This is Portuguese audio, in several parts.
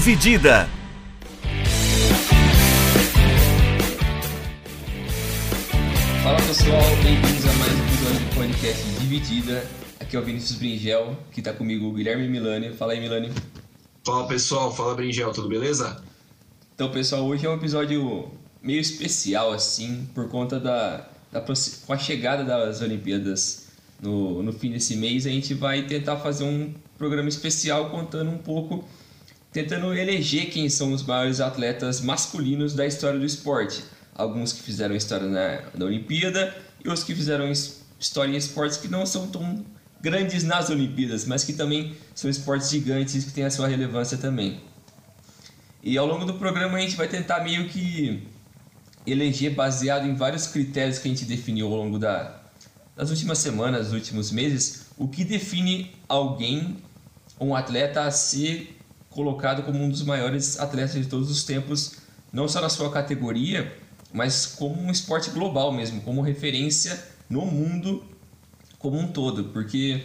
Dividida. Fala pessoal, bem-vindos a mais um episódio do podcast Dividida. Aqui é o Vinícius Bringel, que tá comigo o Guilherme Milani. Fala aí, Milani. Fala pessoal, fala Bringel, tudo beleza? Então, pessoal, hoje é um episódio meio especial, assim, por conta da, da com a chegada das Olimpíadas no, no fim desse mês, a gente vai tentar fazer um programa especial contando um pouco, tentando eleger quem são os maiores atletas masculinos da história do esporte. Alguns que fizeram história na, na Olimpíada e os que fizeram história em esportes que não são tão grandes nas Olimpíadas, mas que também são esportes gigantes que têm a sua relevância também. E ao longo do programa a gente vai tentar meio que eleger baseado em vários critérios que a gente definiu ao longo da, das últimas semanas, dos últimos meses, o que define alguém, um atleta, a ser colocado como um dos maiores atletas de todos os tempos, não só na sua categoria, mas como um esporte global mesmo, como referência no mundo como um todo, porque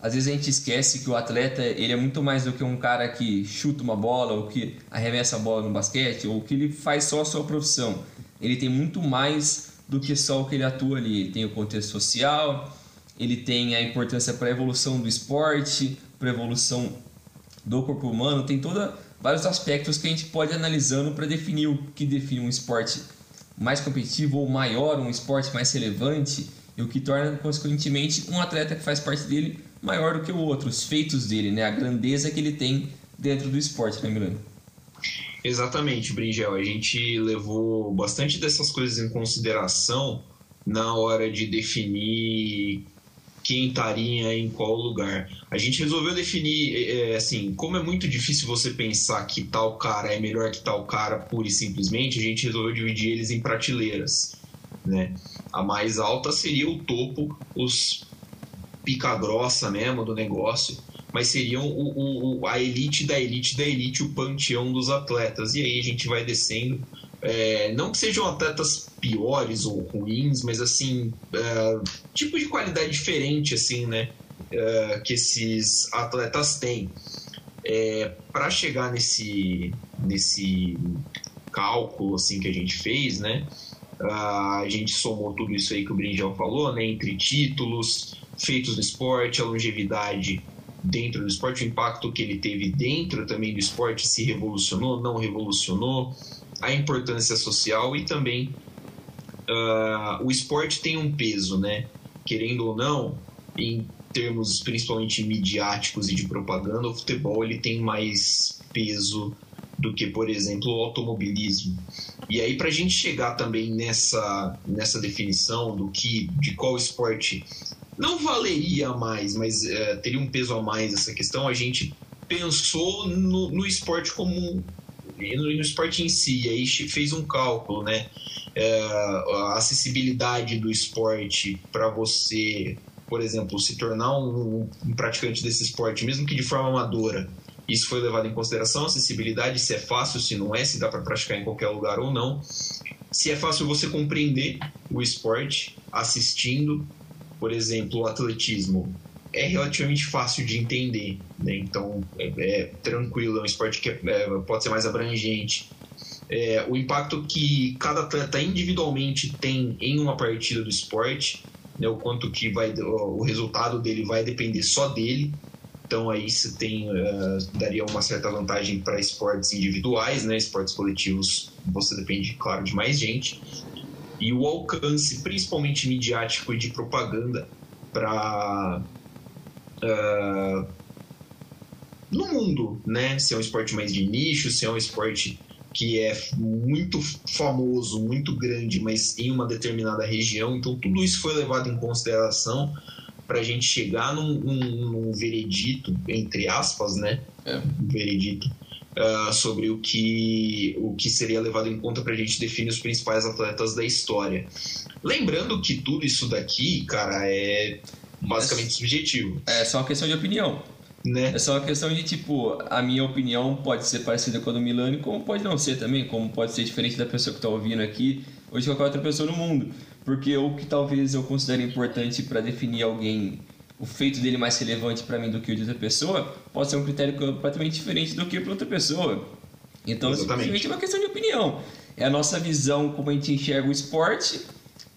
às vezes a gente esquece que o atleta ele é muito mais do que um cara que chuta uma bola ou que arremessa a bola no basquete ou que ele faz só a sua profissão. Ele tem muito mais do que só o que ele atua ali. Ele tem o contexto social, ele tem a importância para a evolução do esporte, para a evolução do corpo humano, tem toda vários aspectos que a gente pode ir analisando para definir o que define um esporte mais competitivo ou maior, um esporte mais relevante, e o que torna consequentemente um atleta que faz parte dele maior do que o outro, os feitos dele, né, a grandeza que ele tem dentro do esporte, né, Milano? Exatamente, Bringel. A gente levou bastante dessas coisas em consideração na hora de definir quem estaria em qual lugar. A gente resolveu definir, é, é, assim, como é muito difícil você pensar que tal cara é melhor que tal cara pura e simplesmente, a gente resolveu dividir eles em prateleiras, né? A mais alta seria o topo, os pica grossa mesmo do negócio mas seriam o, o, a elite da elite da elite, o panteão dos atletas. E aí a gente vai descendo. É, não que sejam atletas piores ou ruins, mas assim, é, tipo de qualidade diferente, assim, né? É, que esses atletas têm. É, Para chegar nesse, nesse cálculo assim que a gente fez, né? A gente somou tudo isso aí que o Brinjal falou, né? Entre títulos, feitos no esporte, a longevidade dentro do esporte, o impacto que ele teve dentro também do esporte, se revolucionou, não revolucionou, a importância social e também uh, o esporte tem um peso, né? Querendo ou não, em termos principalmente midiáticos e de propaganda, o futebol ele tem mais peso do que, por exemplo, o automobilismo. E aí, para a gente chegar também nessa, nessa definição do que, de qual esporte não valeria mais, mas é, teria um peso a mais essa questão. A gente pensou no, no esporte como no, no, esporte em si, e aí fez um cálculo, né? É, a acessibilidade do esporte para você, por exemplo, se tornar um, um, praticante desse esporte, mesmo que de forma amadora. Isso foi levado em consideração, acessibilidade, se é fácil, se não é, se dá para praticar em qualquer lugar ou não. Se é fácil você compreender o esporte assistindo, por exemplo, o atletismo é relativamente fácil de entender, né? então é, é, tranquilo, é um esporte que é, é, pode ser mais abrangente. É, o impacto que cada atleta individualmente tem em uma partida do esporte, né? o quanto que vai o resultado dele vai depender só dele. Então aí você tem uh, daria uma certa vantagem para esportes individuais, né? Esportes coletivos você depende, claro, de mais gente e o alcance, principalmente midiático e de propaganda, para uh, no mundo, né? Se é um esporte mais de nicho, se é um esporte que é muito famoso, muito grande, mas em uma determinada região. Então, tudo isso foi levado em consideração para a gente chegar num, num, num, veredito, entre aspas, né? É. Um veredito uh, sobre o que, o que seria levado em conta para a gente definir os principais atletas da história. Lembrando que tudo isso daqui, cara, é basicamente subjetivo. É só uma questão de opinião. Né? É só uma questão de, tipo, a minha opinião pode ser parecida com a do Milani, como pode não ser também, como pode ser diferente da pessoa que está ouvindo aqui ou de qualquer outra pessoa no mundo. Porque o que talvez eu considere importante para definir alguém o feito dele mais relevante para mim do que o de outra pessoa, pode ser um critério completamente diferente do que para outra pessoa. Então, Exatamente. simplesmente é uma questão de opinião. É a nossa visão, como a gente enxerga o esporte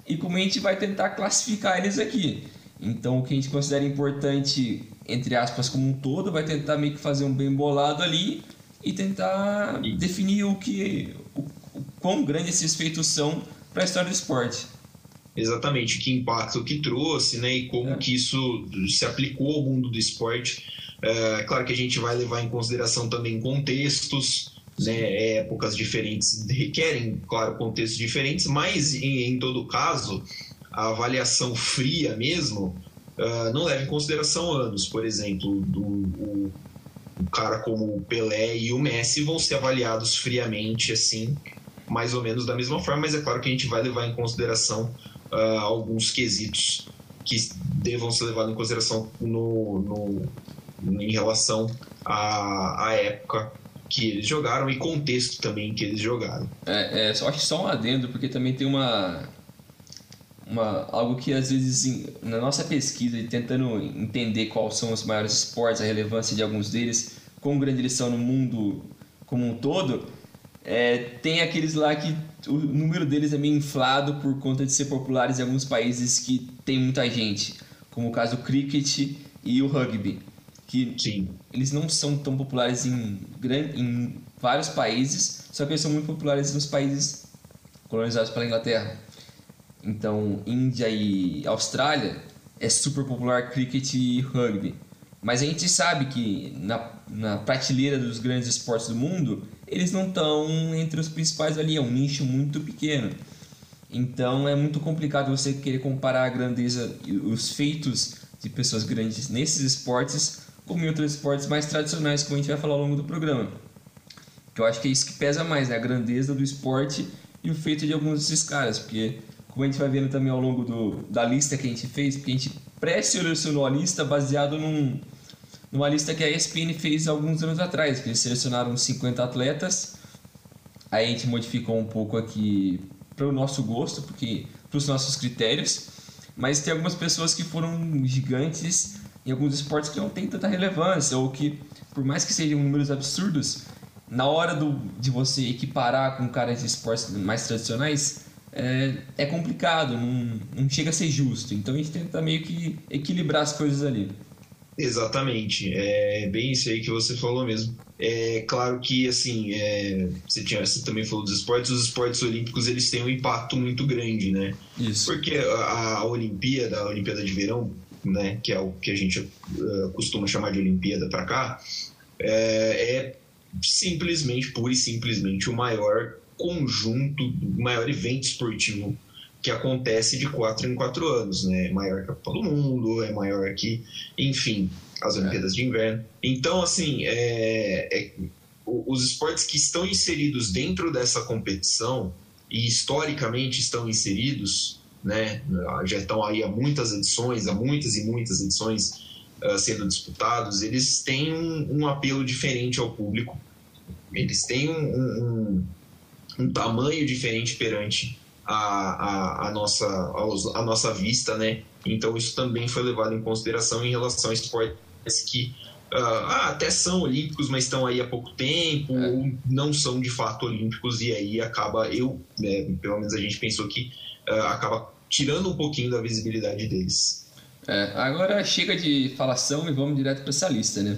e como a gente vai tentar classificar eles aqui. Então, o que a gente considera importante, entre aspas, como um todo, vai tentar meio que fazer um bem bolado ali e tentar definir o que, o, o quão grande esses feitos são para a história do esporte. Exatamente, que impacto que trouxe, né, e como é. que isso se aplicou ao mundo do esporte. É claro que a gente vai levar em consideração também contextos, né, épocas diferentes requerem, claro, contextos diferentes, mas em, em todo caso, a avaliação fria mesmo uh, não leva em consideração anos. Por exemplo, do, o, o cara como o Pelé e o Messi vão ser avaliados friamente, assim, mais ou menos da mesma forma, mas é claro que a gente vai levar em consideração uh, alguns quesitos que devam ser levados em consideração no, no, em relação à, à época que eles jogaram e contexto também que eles jogaram. É, é só acho que só um adendo, porque também tem uma, uma algo que às vezes na nossa pesquisa e tentando entender quais são os maiores esportes, a relevância de alguns deles, quão grande eles são no mundo como um todo, é, tem aqueles lá que o número deles é meio inflado por conta de ser populares em alguns países que tem muita gente, como o caso do cricket e o rugby que Sim. eles não são tão populares em, em vários países, só que eles são muito populares nos países colonizados pela Inglaterra. Então, Índia e Austrália é super popular cricket e rugby. Mas a gente sabe que na, na prateleira dos grandes esportes do mundo, eles não estão entre os principais ali, é um nicho muito pequeno. Então é muito complicado você querer comparar a grandeza e os feitos de pessoas grandes nesses esportes como em outros esportes mais tradicionais, como a gente vai falar ao longo do programa. Que eu acho que é isso que pesa mais, né? A grandeza do esporte e o feito de alguns desses caras, porque como a gente vai vendo também ao longo do, da lista que a gente fez, porque a gente pré-selecionou a lista baseado num, numa lista que a ESPN fez alguns anos atrás, que eles selecionaram 50 atletas, aí a gente modificou um pouco aqui para o nosso gosto, porque para os nossos critérios, mas tem algumas pessoas que foram gigantes em alguns esportes que não tem tanta relevância, ou que, por mais que sejam números absurdos, na hora do, de você equiparar com caras de esportes mais tradicionais, é, é complicado, não, não chega a ser justo. Então a gente tenta meio que equilibrar as coisas ali. Exatamente, é bem isso aí que você falou mesmo. É claro que assim, é, você, tinha, você também falou dos esportes, os esportes olímpicos eles têm um impacto muito grande, né? Isso. Porque a, a Olimpíada, a Olimpíada de Verão, né, que é o que a gente uh, costuma chamar de Olimpíada para cá, é, é, simplesmente, pura e simplesmente, o maior conjunto, o maior evento esportivo que acontece de quatro em quatro anos, né? É maior que a Copa do Mundo, é maior que, enfim, as Olimpíadas é. de Inverno. Então, assim, é, é, os esportes que estão inseridos dentro dessa competição e historicamente estão inseridos né? Já estão aí há muitas edições, há muitas e muitas edições uh, sendo disputados. Eles têm um, um, apelo diferente ao público. Eles têm um, um, um tamanho diferente perante a, a, a, nossa, a, nossa vista, né? Então isso também foi levado em consideração em relação a esportes que uh, ah, até são olímpicos, mas estão aí há pouco tempo, é. ou não são de fato olímpicos, e aí acaba, eu, né, pelo menos a gente pensou que uh, acaba tirando um pouquinho da visibilidade deles. É, agora chega de falação e vamos direto para essa lista, né?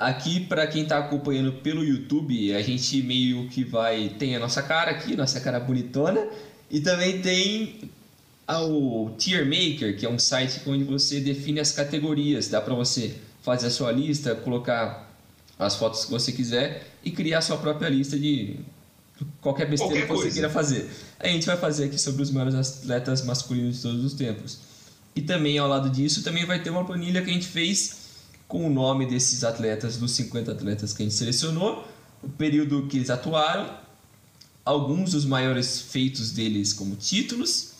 Aqui, para quem está acompanhando pelo YouTube, a gente meio que vai. Tem a nossa cara aqui, nossa cara bonitona, e também tem o Tier Maker, que é um site onde você define as categorias. Dá para você fazer a sua lista, colocar as fotos que você quiser e criar a sua própria lista de qualquer besteira qualquer que você coisa. queira fazer. A gente vai fazer aqui sobre os maiores atletas masculinos de todos os tempos. E também ao lado disso, também vai ter uma planilha que a gente fez com o nome desses atletas, dos 50 atletas que a gente selecionou, o período que eles atuaram, alguns dos maiores feitos deles como títulos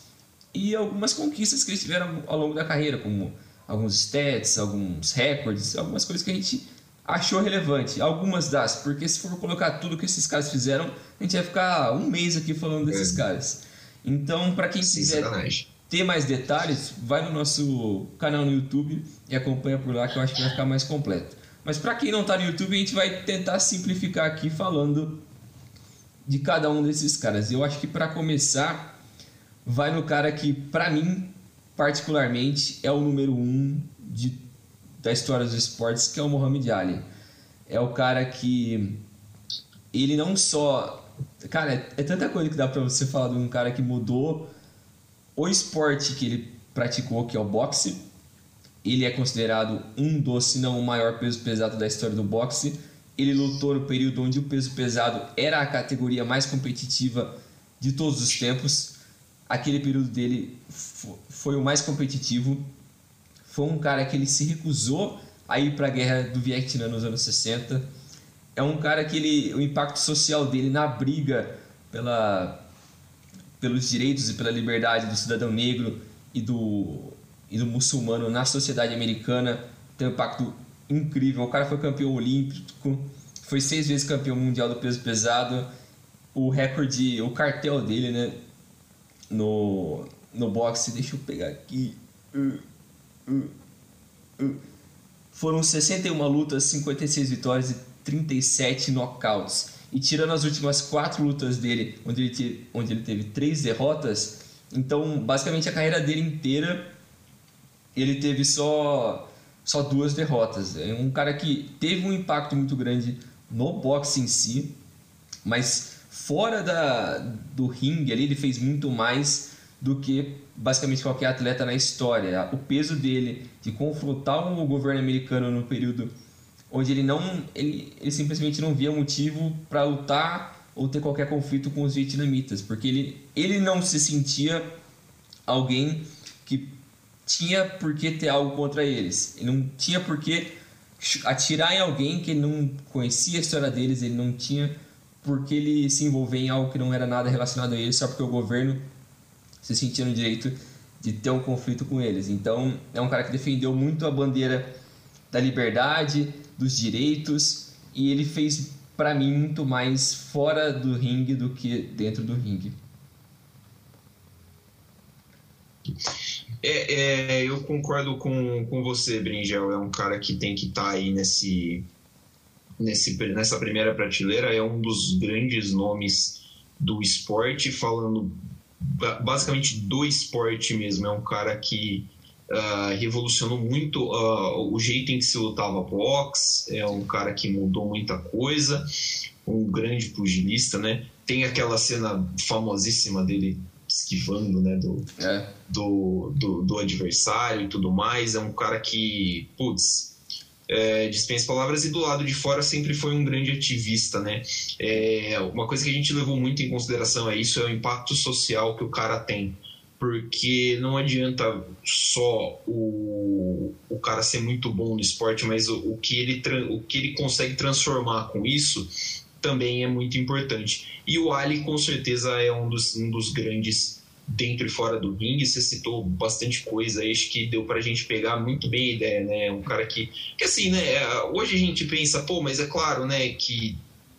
e algumas conquistas que eles tiveram ao longo da carreira, como alguns stats, alguns recordes, algumas coisas que a gente achou relevante. Algumas das, porque se for colocar tudo que esses caras fizeram, a gente vai ficar um mês aqui falando desses é. caras. Então, para quem quiser ter mais detalhes, vai no nosso canal no YouTube e acompanha por lá que eu acho que vai ficar mais completo. Mas para quem não está no YouTube, a gente vai tentar simplificar aqui falando de cada um desses caras. Eu acho que para começar, vai no cara que, para mim, particularmente, é o número um de, da história dos esportes, que é o Muhammad Ali. É o cara que ele não só. Cara, é, é tanta coisa que dá para você falar de um cara que mudou o esporte que ele praticou, que é o boxe, ele é considerado um dos, se não o maior peso pesado da história do boxe. Ele lutou no período onde o peso pesado era a categoria mais competitiva de todos os tempos. Aquele período dele foi o mais competitivo. Foi um cara que ele se recusou a ir para a guerra do Vietnã nos anos 60. É um cara que ele, o impacto social dele na briga pela pelos direitos e pela liberdade do cidadão negro e do, e do muçulmano na sociedade americana tem um impacto incrível. O cara foi campeão olímpico, foi seis vezes campeão mundial do peso pesado. O recorde, o cartel dele, né, no, no boxe, deixa eu pegar aqui. Uh, uh, uh. Foram 61 lutas, 56 vitórias e 37 knockouts. E tirando as últimas quatro lutas dele, onde ele teve, onde ele teve três derrotas, então basicamente a carreira dele inteira ele teve só só duas derrotas. É um cara que teve um impacto muito grande no boxe em si, mas fora da, do ringue ali ele fez muito mais do que basicamente qualquer atleta na história. O peso dele de confrontar o governo americano no período onde ele não ele, ele simplesmente não via motivo para lutar ou ter qualquer conflito com os vietnamitas, porque ele, ele não se sentia alguém que tinha por que ter algo contra eles. Ele não tinha por que atirar em alguém que ele não conhecia a história deles, ele não tinha por que ele se envolver em algo que não era nada relacionado a eles, só porque o governo se sentia no direito de ter um conflito com eles. Então, é um cara que defendeu muito a bandeira da liberdade, dos direitos e ele fez para mim muito mais fora do ringue do que dentro do ringue. É, é, eu concordo com, com você, Bringel. É um cara que tem que estar tá aí nesse, nesse, nessa primeira prateleira. É um dos grandes nomes do esporte, falando basicamente do esporte mesmo. É um cara que uh, revolucionou muito uh, o jeito em que se lutava boxe, é um cara que mudou muita coisa, um grande pugilista, né? Tem aquela cena famosíssima dele esquivando, né, do, é. do, do, do, adversário e tudo mais. É um cara que, putz, é, dispensa palavras e do lado de fora sempre foi um grande ativista, né? É, uma coisa que a gente levou muito em consideração é isso, é o impacto social que o cara tem porque não adianta só o, o cara ser muito bom no esporte, mas o, o, que ele, o que ele consegue transformar com isso também é muito importante. E o Ali, com certeza, é um dos, um dos grandes dentro e fora do ringue. Você citou bastante coisa aí, acho que deu pra gente pegar muito bem a ideia, né? Um cara que. Que assim, né? Hoje a gente pensa, pô, mas é claro, né, que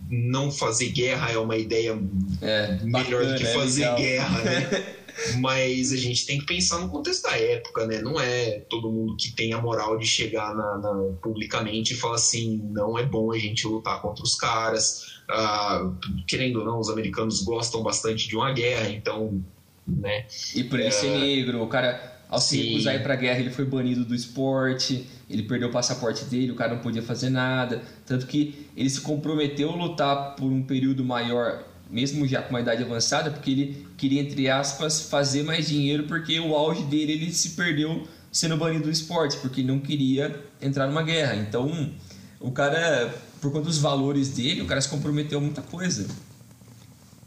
não fazer guerra é uma ideia é, melhor do que é fazer é guerra, né? mas a gente tem que pensar no contexto da época, né? Não é todo mundo que tem a moral de chegar na, na, publicamente e falar assim, não é bom a gente lutar contra os caras. Ah, querendo ou não, os americanos gostam bastante de uma guerra, então, né? E por ele é... ser negro, o cara, ao se recusar ir pra guerra, ele foi banido do esporte, ele perdeu o passaporte dele, o cara não podia fazer nada. Tanto que ele se comprometeu a lutar por um período maior mesmo já com uma idade avançada, porque ele queria, entre aspas, fazer mais dinheiro, porque o auge dele ele se perdeu sendo banido do esporte, porque não queria entrar numa guerra. Então, o cara, por conta dos valores dele, o cara se comprometeu a muita coisa.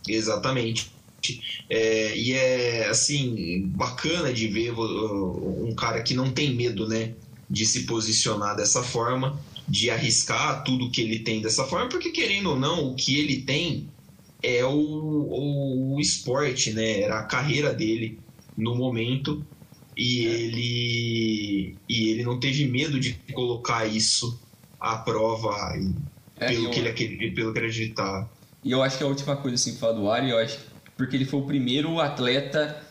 Exatamente. É, e é assim bacana de ver um cara que não tem medo, né, de se posicionar dessa forma, de arriscar tudo que ele tem dessa forma, porque querendo ou não, o que ele tem é o, o, o esporte, né? Era a carreira dele no momento e é. ele e ele não teve medo de colocar isso à prova é, pelo, que ele, pelo que ele acreditava. E eu acho que a última coisa assim falar do Ari, eu acho porque ele foi o primeiro atleta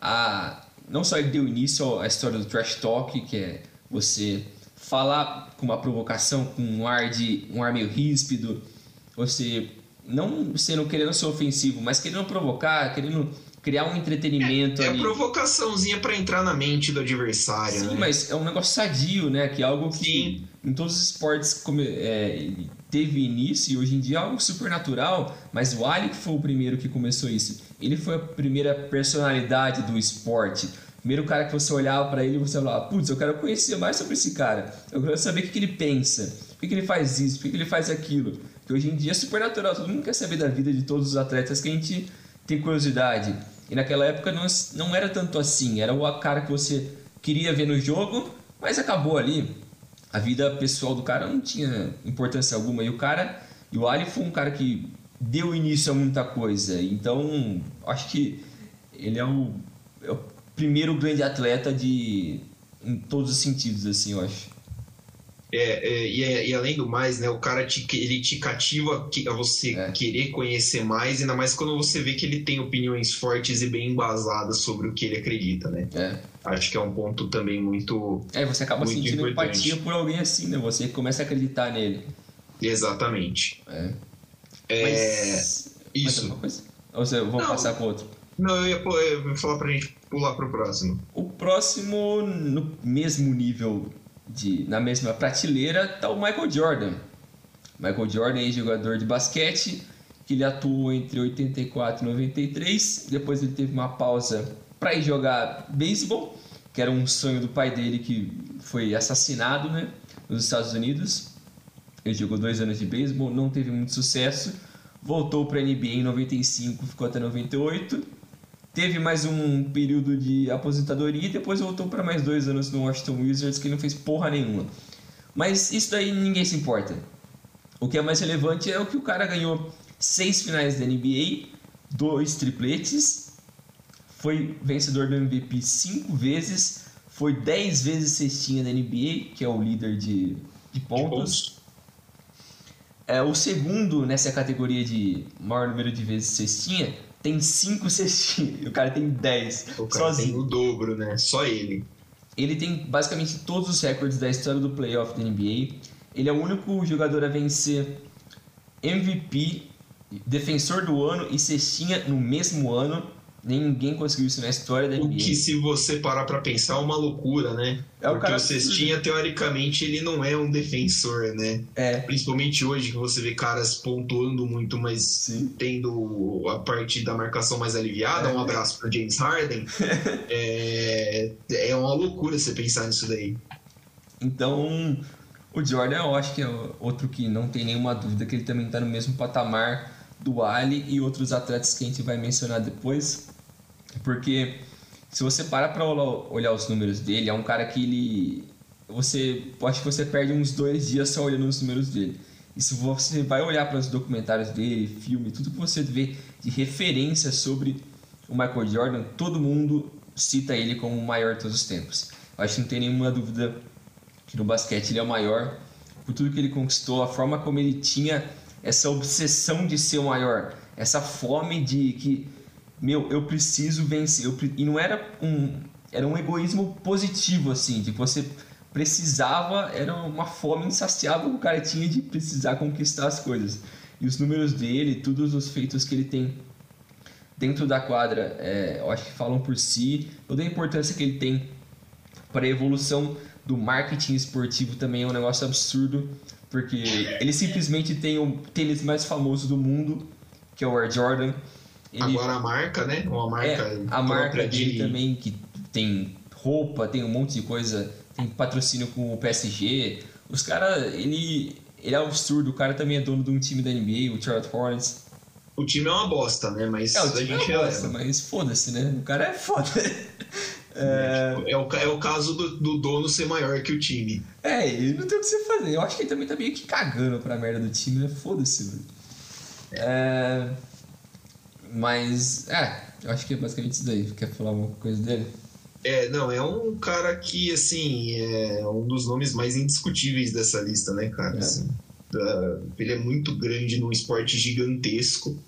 a não só ele deu início à história do trash talk, que é você falar com uma provocação, com um ar de um ar meio ríspido, você não sendo querendo ser ofensivo, mas querendo provocar, querendo criar um entretenimento é, é ali. É provocaçãozinha para entrar na mente do adversário, Sim, né? mas é um negócio sadio, né? Que é algo que Sim. em todos os esportes come, é, teve início e hoje em dia é algo super natural, mas o Ali que foi o primeiro que começou isso. Ele foi a primeira personalidade do esporte. Primeiro cara que você olhava para ele e você falava, putz, eu quero conhecer mais sobre esse cara. Eu quero saber o que, que ele pensa, por que, que ele faz isso, por que, ele faz aquilo. Que hoje em dia é super natural, todo mundo quer saber da vida de todos os atletas que a gente tem curiosidade. E naquela época não, não era tanto assim, era o cara que você queria ver no jogo, mas acabou ali. A vida pessoal do cara não tinha importância alguma. E o cara, e o Ali foi um cara que deu início a muita coisa. Então, acho que ele é o, é o primeiro grande atleta de em todos os sentidos, assim, eu acho. É, é, e, é, e, além do mais, né, o cara te, ele te cativa a você é. querer conhecer mais, ainda mais quando você vê que ele tem opiniões fortes e bem embasadas sobre o que ele acredita, né? É. Acho que é um ponto também muito. É, você acaba sentindo importante. empatia por alguém assim, né? Você começa a acreditar nele. Exatamente. É. É, Mas, isso. Ou você, vamos Não. passar para outro? Não, eu ia, eu ia falar pra gente pular pro próximo. O próximo, no mesmo nível, de, na mesma prateleira, tá o Michael Jordan. Michael Jordan é jogador de basquete, que ele atuou entre 84 e 93. Depois ele teve uma pausa para ir jogar beisebol, que era um sonho do pai dele que foi assassinado né, nos Estados Unidos. Ele jogou dois anos de beisebol, não teve muito sucesso. Voltou para a NBA em 95, ficou até 98 teve mais um período de aposentadoria e depois voltou para mais dois anos no Washington Wizards que não fez porra nenhuma. Mas isso daí ninguém se importa. O que é mais relevante é o que o cara ganhou seis finais da NBA, dois tripletes, foi vencedor do MVP cinco vezes, foi dez vezes cestinha da NBA, que é o líder de, de pontos. É, o segundo nessa categoria de maior número de vezes cestinha tem cinco cestinhas. E o cara tem 10. O cara sozinho. tem o dobro, né? Só ele. Ele tem basicamente todos os recordes da história do playoff da NBA. Ele é o único jogador a vencer MVP, defensor do ano e cestinha no mesmo ano. Ninguém conseguiu isso na história da O NBA. que, se você parar pra pensar, é uma loucura, né? É o Porque cara- o Cestinha, teoricamente, ele não é um defensor, né? É, Principalmente hoje, que você vê caras pontuando muito, mas sim. tendo a parte da marcação mais aliviada. É. Um abraço pro James Harden. é, é uma loucura você pensar nisso daí. Então, o Jordan eu acho que é outro que não tem nenhuma dúvida que ele também está no mesmo patamar do Ali e outros atletas que a gente vai mencionar depois. Porque se você para olhar os números dele, é um cara que ele. Você. Acho que você perde uns dois dias só olhando os números dele. E se você vai olhar para os documentários dele, filme, tudo que você vê de referência sobre o Michael Jordan, todo mundo cita ele como o maior de todos os tempos. Eu acho que não tem nenhuma dúvida que no basquete ele é o maior por tudo que ele conquistou, a forma como ele tinha essa obsessão de ser o maior, essa fome de que meu, eu preciso vencer, eu e não era um era um egoísmo positivo assim, de que você precisava, era uma fome insaciável que o cara tinha de precisar conquistar as coisas. E os números dele, todos os feitos que ele tem dentro da quadra, é, eu acho que falam por si, toda a importância que ele tem para a evolução do marketing esportivo também é um negócio absurdo, porque ele simplesmente tem o tênis mais famoso do mundo, que é o Air Jordan. Ele, Agora a marca, né? Uma marca é, a marca dele de- também, que tem roupa, tem um monte de coisa, tem patrocínio com o PSG. Os caras, ele, ele é absurdo, o cara também é dono de um time da NBA, o Charlotte Hornets. O time é uma bosta, né? Mas É, o a time gente é uma bosta, releva. mas foda-se, né? O cara é foda. É, É o, é o caso do, do dono ser maior que o time. É, ele não tem o que você fazer. Eu acho que ele também tá meio que cagando pra merda do time, né? Foda-se, mano. É... Mas, é, eu acho que é basicamente isso daí. Quer falar alguma coisa dele? É, não, é um cara que, assim, é um dos nomes mais indiscutíveis dessa lista, né, cara? É. Assim, da- ele é muito grande num esporte gigantesco.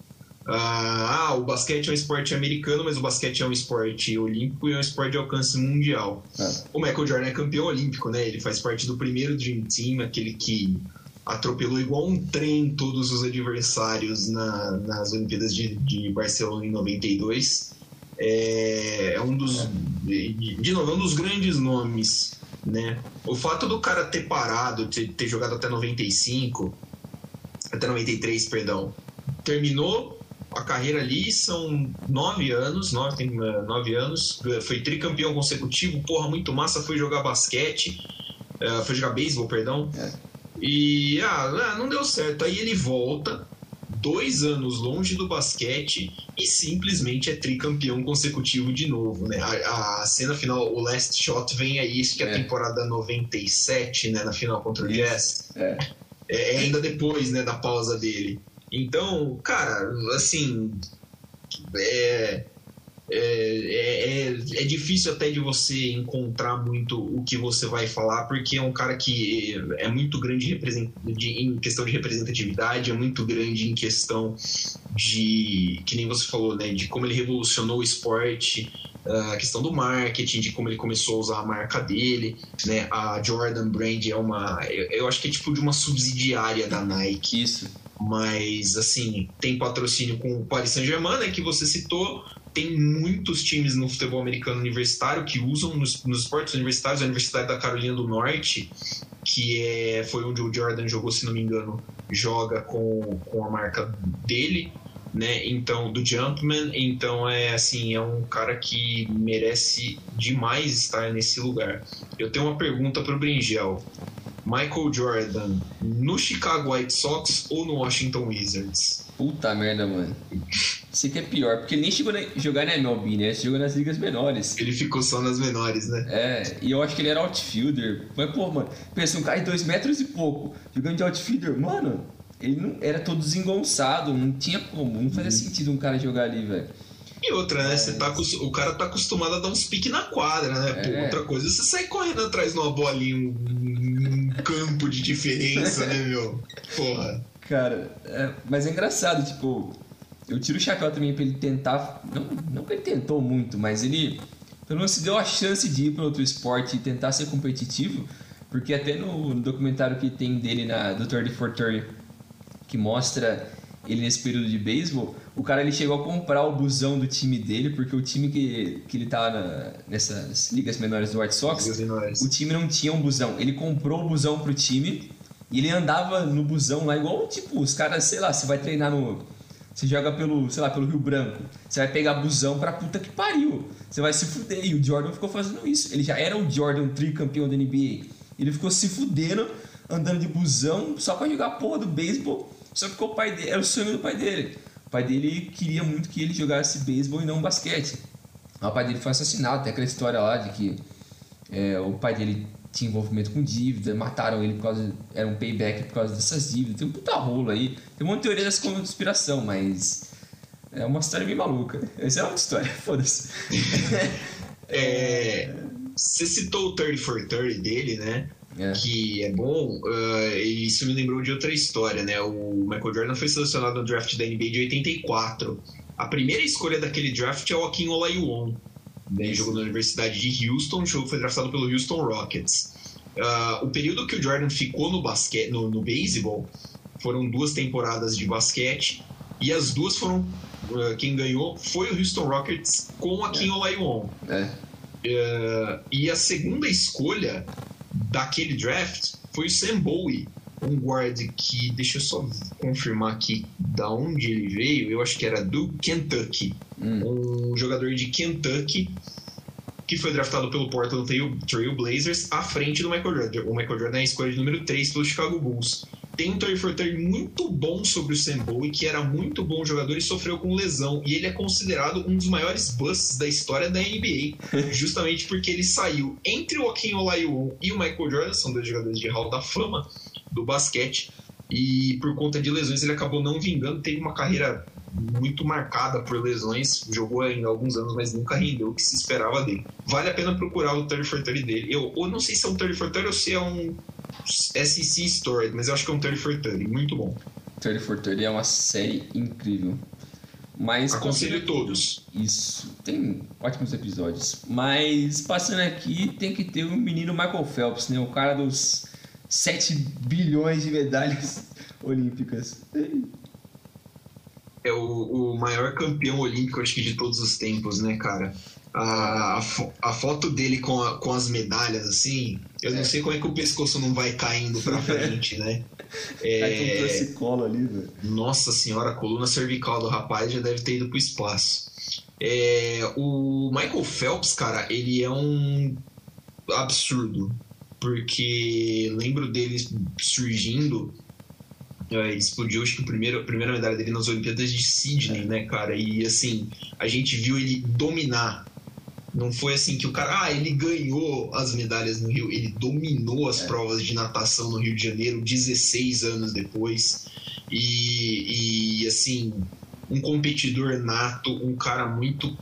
ah, o basquete é um esporte americano, mas o basquete é um esporte olímpico e é um esporte de alcance mundial. É. O Michael Jordan é campeão olímpico, né? Ele faz parte do primeiro Dream Team, aquele que atropelou igual um trem todos os adversários na, nas Olimpíadas de, de Barcelona em 92. É, é um dos. De novo, é um dos grandes nomes. Né? O fato do cara ter parado, ter, ter jogado até 95, até 93, perdão, terminou a carreira ali, são nove anos, nove, tem uh, nove anos, foi tricampeão consecutivo, porra, muito massa, foi jogar basquete, uh, foi jogar beisebol, perdão, é. E ah, não deu certo, aí ele volta, dois anos longe do basquete e simplesmente é tricampeão consecutivo de novo, né? A, a cena final, o last shot vem aí, isso que é a é. temporada 97, né? Na final contra o Jazz. É. é. É ainda depois, né, da pausa dele. Então, cara, assim. É, é, é, é, difícil até de você encontrar muito o que você vai falar, porque é um cara que é muito grande de, em questão de representatividade, é muito grande em questão de, que nem você falou, né, de como ele revolucionou o esporte, a questão do marketing, de como ele começou a usar a marca dele, né, a Jordan Brand é uma, eu acho que é tipo de uma subsidiária da Nike. Isso. Mas, assim, tem patrocínio com o Paris Saint-Germain, né, que você citou, tem muitos times no futebol americano universitário que usam nos, nos esportes universitários, a Universidade da Carolina do Norte, que é, foi onde o Jordan jogou, se não me engano, joga com, com a marca dele, né? Então, do Jumpman, então é assim, é um cara que merece demais estar nesse lugar. Eu tenho uma pergunta para o Bringel. Michael Jordan no Chicago White Sox ou no Washington Wizards? Puta merda, mano. Isso que é pior, porque ele nem chegou a jogar na MLB, né? Ele jogou nas ligas menores. Ele ficou só nas menores, né? É, e eu acho que ele era outfielder. Mas, pô, mano, pensa, um cara de dois metros e pouco, jogando de outfielder, mano, ele não era todo desengonçado, não tinha como, não fazia uhum. sentido um cara jogar ali, velho. E outra, né? Você tá, o cara tá acostumado a dar uns piques na quadra, né? Pô, é. outra coisa, você sai correndo atrás de uma bolinha, um, um campo de diferença, né, meu? Porra. Cara, é, mas é engraçado, tipo, eu tiro o chapéu também pra ele tentar. Não, não que ele tentou muito, mas ele pelo menos se deu a chance de ir para outro esporte e tentar ser competitivo, porque até no, no documentário que tem dele na do 30 for 30, que mostra ele nesse período de beisebol, o cara ele chegou a comprar o busão do time dele, porque o time que, que ele tava na, nessas ligas menores do White Sox, o time não tinha um busão. Ele comprou o busão pro time e ele andava no busão lá, igual, tipo, os caras, sei lá, você vai treinar no. Você joga pelo, sei lá, pelo Rio Branco. Você vai pegar busão pra puta que pariu. Você vai se fuder. E o Jordan ficou fazendo isso. Ele já era o Jordan tricampeão da NBA. Ele ficou se fudendo, andando de busão, só pra jogar porra do beisebol. Só que o pai dele, era o sonho do pai dele. O pai dele queria muito que ele jogasse beisebol e não basquete. O pai dele foi assassinado. Tem aquela história lá de que é, o pai dele tinha envolvimento com dívida, mataram ele por causa. Era um payback por causa dessas dívidas. Tem um puta rolo aí. Tem uma teoria dessa conspiração, mas. É uma história bem maluca. Essa é outra história, foda-se. é, você citou o 30 for 30 dele, né? É. Que é bom, uh, e isso me lembrou de outra história, né? O Michael Jordan foi selecionado no draft da NBA de 84. A primeira escolha daquele draft é o Akin Olajuwon, né, jogou na Universidade de Houston, o jogo foi draftado pelo Houston Rockets. Uh, o período que o Jordan ficou no basquete, no, no beisebol, foram duas temporadas de basquete e as duas foram uh, quem ganhou foi o Houston Rockets com a Kim é. Olajuwon. É. Uh, e a segunda escolha daquele draft foi o Sam Bowie, um guard que, deixa eu só confirmar aqui da onde ele veio, eu acho que era do Kentucky. Hum. Um jogador de Kentucky que foi draftado pelo Portland Trail Blazers à frente do Michael Jordan. O Michael Jordan é a escolha de número 3 pelo Chicago Bulls. Tem um 30 for 30 muito bom sobre o Sam Bowie, que era muito bom jogador e sofreu com lesão. E ele é considerado um dos maiores busts da história da NBA, justamente porque ele saiu entre o Akin Olajuwon e o Michael Jordan, são dois jogadores de Hall da Fama, do basquete e por conta de lesões ele acabou não vingando, teve uma carreira muito marcada por lesões, jogou ainda alguns anos, mas nunca rendeu o que se esperava dele. Vale a pena procurar o 30 for 30 dele. Eu ou não sei se é um 30 for 30 ou se é um SEC Story, mas eu acho que é um 30 for 30, muito bom. 30 for 30 é uma série incrível. Mas Aconselho todos. Isso, tem ótimos episódios. Mas passando aqui, tem que ter o menino Michael Phelps, né? O cara dos 7 bilhões de medalhas olímpicas. É o, o maior campeão olímpico, acho que de todos os tempos, né, cara? A, a, a foto dele com, a, com as medalhas, assim, eu é. não sei como é que o pescoço não vai caindo pra frente, né? É... Esse colo ali, velho. Nossa senhora, a coluna cervical do rapaz já deve ter ido pro espaço. É... O Michael Phelps, cara, ele é um absurdo. Porque lembro dele surgindo é, explodiu, acho que a primeira, a primeira medalha dele nas Olimpíadas de Sydney, né, cara? E assim, a gente viu ele dominar. Não foi assim que o cara, ah, ele ganhou as medalhas no Rio, ele dominou as é. provas de natação no Rio de Janeiro 16 anos depois. E, e assim, um competidor nato, um cara muito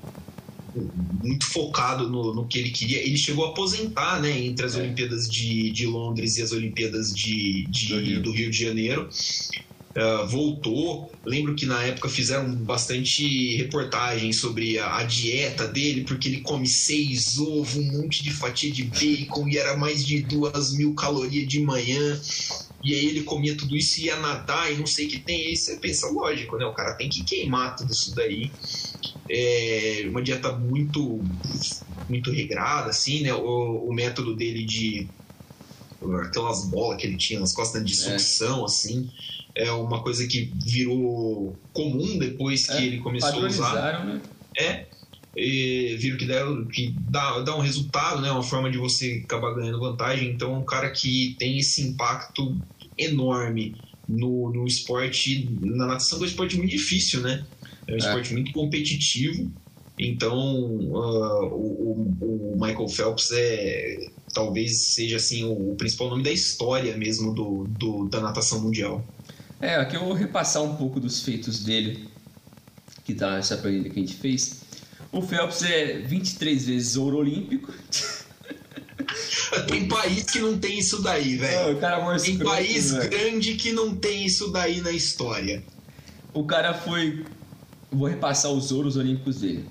muito focado no, no que ele queria. Ele chegou a aposentar né, entre as é. Olimpíadas de, de Londres e as Olimpíadas de, de do, Rio. de Janeiro. Uh, voltou. Lembro que na época fizeram bastante reportagens sobre a, a, dieta dele, porque ele come seis ovos, um monte de fatia de bacon e era mais de duas mil calorias de manhã. E aí ele comia tudo isso e ia nadar e não sei o que tem. E aí você pensa, lógico, né? O cara tem que queimar tudo isso daí é uma dieta muito muito regrada, assim, né? O, o método dele de aquelas bolas que ele tinha nas costas de é. sucção, é. assim, é uma coisa que virou comum depois que é, ele começou a usar. Né? É, e viram que, deram, que dá, dá um resultado, né? Uma forma de você acabar ganhando vantagem. Então, é um cara que tem esse impacto enorme no, no esporte, na natação, que é um esporte muito difícil, né? É um esporte muito competitivo. Então, uh, o, o, Michael Phelps é talvez seja assim o, principal nome da história mesmo do, do, da natação mundial. É, aqui eu vou repassar um pouco dos feitos dele, que tá nessa planilha que a gente fez. O Phelps é 23 vezes ouro olímpico. Tem país que não tem isso daí, velho. Tem país véio. grande que não tem isso daí na história. O cara foi vou repassar os ouros olímpicos dele.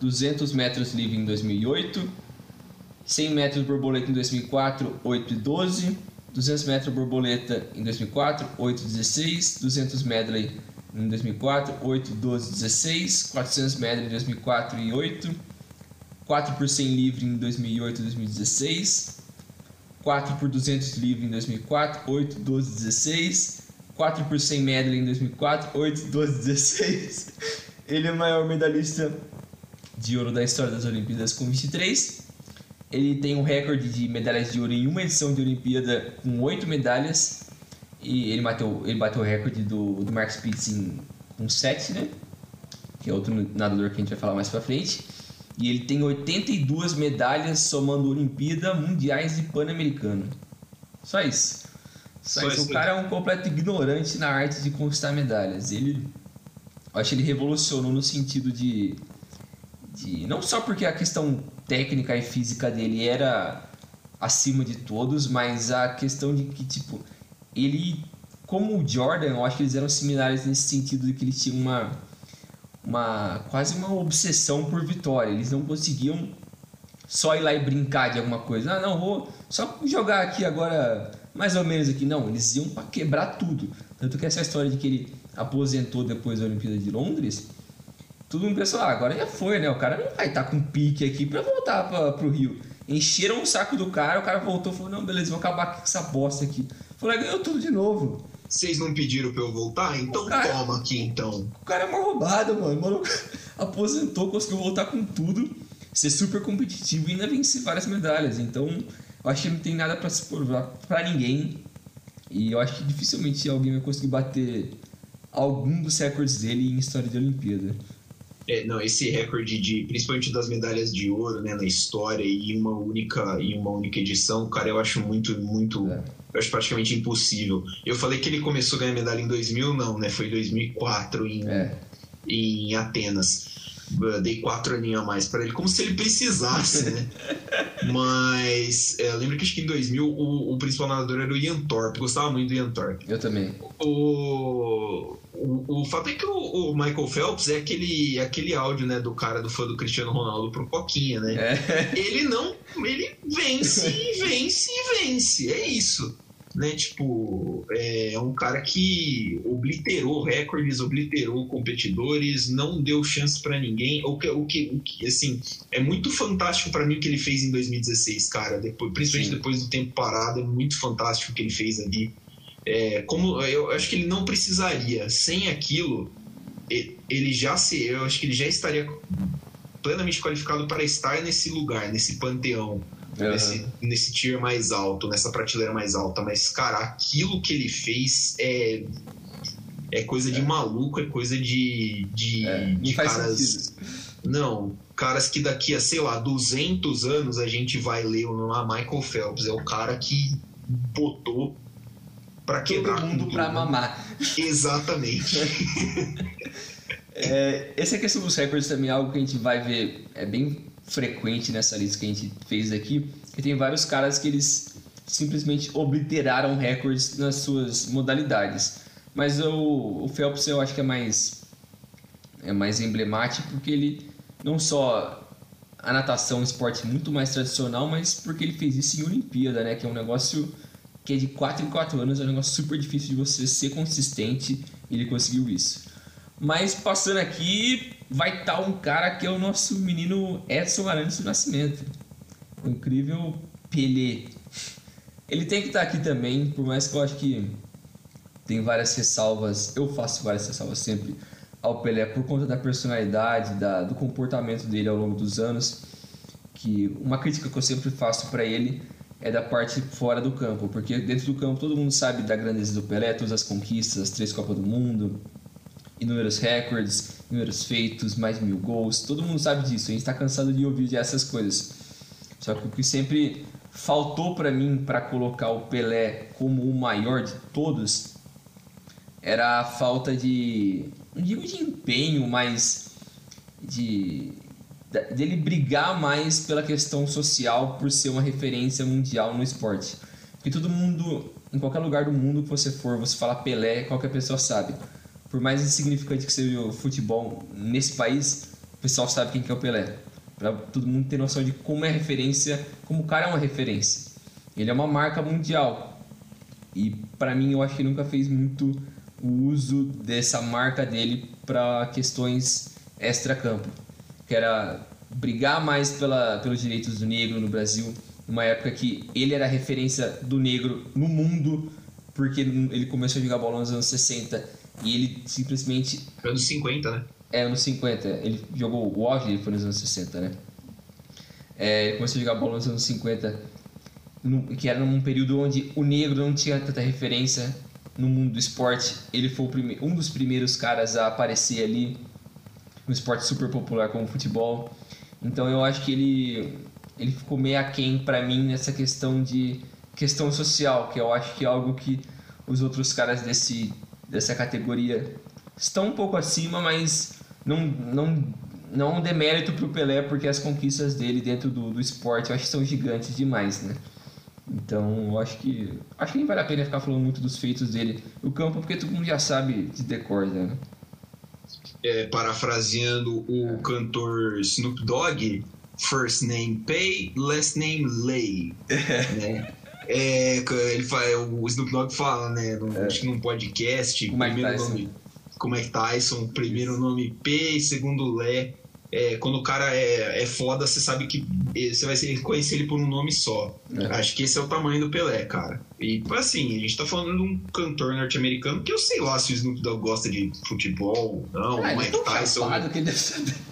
200 metros livre em 2008, 100 metros borboleta em 2004, 8 e 12, 200 metros borboleta em 2004, 8 e 16, 200 medley em 2004, 8, 12, 16, 400 medley em 2004 e 8, 4 por 100 livre em 2008 e 2016, 4 por 200 livre em 2004, 8, 12, 16, 4 por 100 medley em 2004, 8, 12, 16. Ele é o maior medalhista de ouro da história das Olimpíadas com 23. Ele tem um recorde de medalhas de ouro em uma edição de Olimpíada com 8 medalhas. E ele bateu, ele bateu o recorde do, do Mark Spitz em, com 7, né? Que é outro nadador que a gente vai falar mais pra frente. E ele tem 82 medalhas somando Olimpíada, Mundiais e Pan-Americano. Só isso. Só isso, o cara é um completo ignorante na arte de conquistar medalhas. Ele, acho que ele revolucionou no sentido de, de não só porque a questão técnica e física dele era acima de todos, mas a questão de que tipo ele como o Jordan, eu acho que eles eram similares nesse sentido de que eles tinham uma uma quase uma obsessão por vitória. Eles não conseguiam só ir lá e brincar de alguma coisa. Ah, não, vou só jogar aqui agora mais ou menos aqui. Não, eles iam para quebrar tudo. Tanto que essa história de que ele aposentou depois da Olimpíada de Londres, todo mundo pensou, ah, agora já foi, né? O cara não vai estar tá com pique aqui para voltar para o Rio. Encheram o saco do cara, o cara voltou e falou, não, beleza, vou acabar com essa bosta aqui. Falou, ganhou tudo de novo. Vocês não pediram pra eu voltar? Então cara, toma aqui, então. O cara é uma roubada, mano. mano aposentou, conseguiu voltar com tudo, ser super competitivo e ainda vencer várias medalhas. Então, eu acho que não tem nada para se provar para ninguém. E eu acho que dificilmente alguém vai conseguir bater algum dos recordes dele em história de Olimpíada. É, não, esse recorde de, principalmente das medalhas de ouro, né, na história e uma única em uma única edição, cara, eu acho muito muito, é. Eu acho praticamente impossível. Eu falei que ele começou a ganhar medalha em 2000, não, né? Foi em 2004 em é. em Atenas. Dei quatro aninhos a mais para ele, como se ele precisasse, né? Mas é, lembra que acho que em 2000 o, o, principal nadador era o Ian Thorpe, gostava muito do Ian Thorpe. Eu também. O, o, o fato é que o, o, Michael Phelps é aquele, aquele áudio né, do cara do fã do Cristiano Ronaldo pro Coquinha, né? É. Ele não. Ele vence e vence e vence. É isso né? Tipo, é um cara que obliterou recordes, obliterou competidores, não deu chance para ninguém. O que, o que, o que, assim, é muito fantástico para mim o que ele fez em 2016, cara. Depois, principalmente Sim. depois do tempo parado, é muito fantástico o que ele fez ali. É, como eu acho que ele não precisaria, sem aquilo, ele já se, eu acho que ele já estaria plenamente qualificado para estar nesse lugar, nesse panteão uhum. nesse, nesse tier mais alto, nessa prateleira mais alta. Mas, cara, aquilo que ele fez é. É coisa de é. maluco, é coisa de. de, é, de caras. Sentido. Não, caras que daqui a, sei lá, 200 anos a gente vai ler o nome Michael Phelps. É o cara que botou para quebrar todo mundo para mamar. Exatamente. é, essa questão dos recordes também é algo que a gente vai ver é bem frequente nessa lista que a gente fez aqui, que tem vários caras que eles simplesmente obliteraram recordes nas suas modalidades. Mas o, o Phelps eu acho que é mais é mais emblemático porque ele não só a natação é um esporte muito mais tradicional, mas porque ele fez isso em Olimpíada, né, que é um negócio que é de 4 em 4 anos, é um negócio super difícil de você ser consistente e ele conseguiu isso. Mas passando aqui, vai estar tá um cara que é o nosso menino Edson Arantes do Nascimento. O incrível Pelé. Ele tem que estar tá aqui também, por mais que eu acho que tem várias ressalvas, eu faço várias ressalvas sempre ao Pelé por conta da personalidade, da, do comportamento dele ao longo dos anos. Que uma crítica que eu sempre faço para ele é da parte fora do campo, porque dentro do campo todo mundo sabe da grandeza do Pelé, todas as conquistas, as três Copas do Mundo, inúmeros recordes, inúmeros feitos, mais mil gols. Todo mundo sabe disso. A gente está cansado de ouvir essas coisas. Só que o que sempre faltou para mim para colocar o Pelé como o maior de todos era a falta de, não digo de empenho, mas de dele brigar mais pela questão social por ser uma referência mundial no esporte. Porque todo mundo, em qualquer lugar do mundo que você for, você fala Pelé, qualquer pessoa sabe por mais insignificante que seja o futebol nesse país, o pessoal sabe quem que é o Pelé. Para todo mundo ter noção de como é referência, como o cara é uma referência. Ele é uma marca mundial. E para mim eu acho que nunca fez muito o uso dessa marca dele para questões extra-campo. Que era brigar mais pela, pelos direitos do negro no Brasil, numa época que ele era a referência do negro no mundo, porque ele começou a jogar bola nos anos 60 e ele simplesmente. Anos 50, né? É, anos 50. Ele jogou o ele foi nos anos 60, né? É, ele começou a jogar bola nos anos 50, no, que era num período onde o negro não tinha tanta referência no mundo do esporte. Ele foi prime, um dos primeiros caras a aparecer ali no esporte super popular como o futebol. Então eu acho que ele, ele ficou meio aquém para mim nessa questão de questão social, que eu acho que é algo que os outros caras desse dessa categoria estão um pouco acima, mas não, não, não um demérito para o Pelé, porque as conquistas dele dentro do, do esporte eu acho que são gigantes demais, né? Então, eu acho que acho que nem vale a pena ficar falando muito dos feitos dele no campo, porque todo mundo já sabe de decor, né? É, parafraseando o é. cantor Snoop Dogg, first name Pay, last name Lay. né? É, ele fala, o Snoop Dogg fala, né? No, é. Acho que num podcast. O Mike Tyson. Nome, com o Mike Tyson, primeiro nome P e segundo Lé. É, quando o cara é, é foda, você sabe que você vai conhecer ele por um nome só. É. Acho que esse é o tamanho do Pelé, cara. E assim, a gente tá falando de um cantor norte-americano que eu sei lá se o Snoop Dogg gosta de futebol ou não. Ah, o Mike Tyson.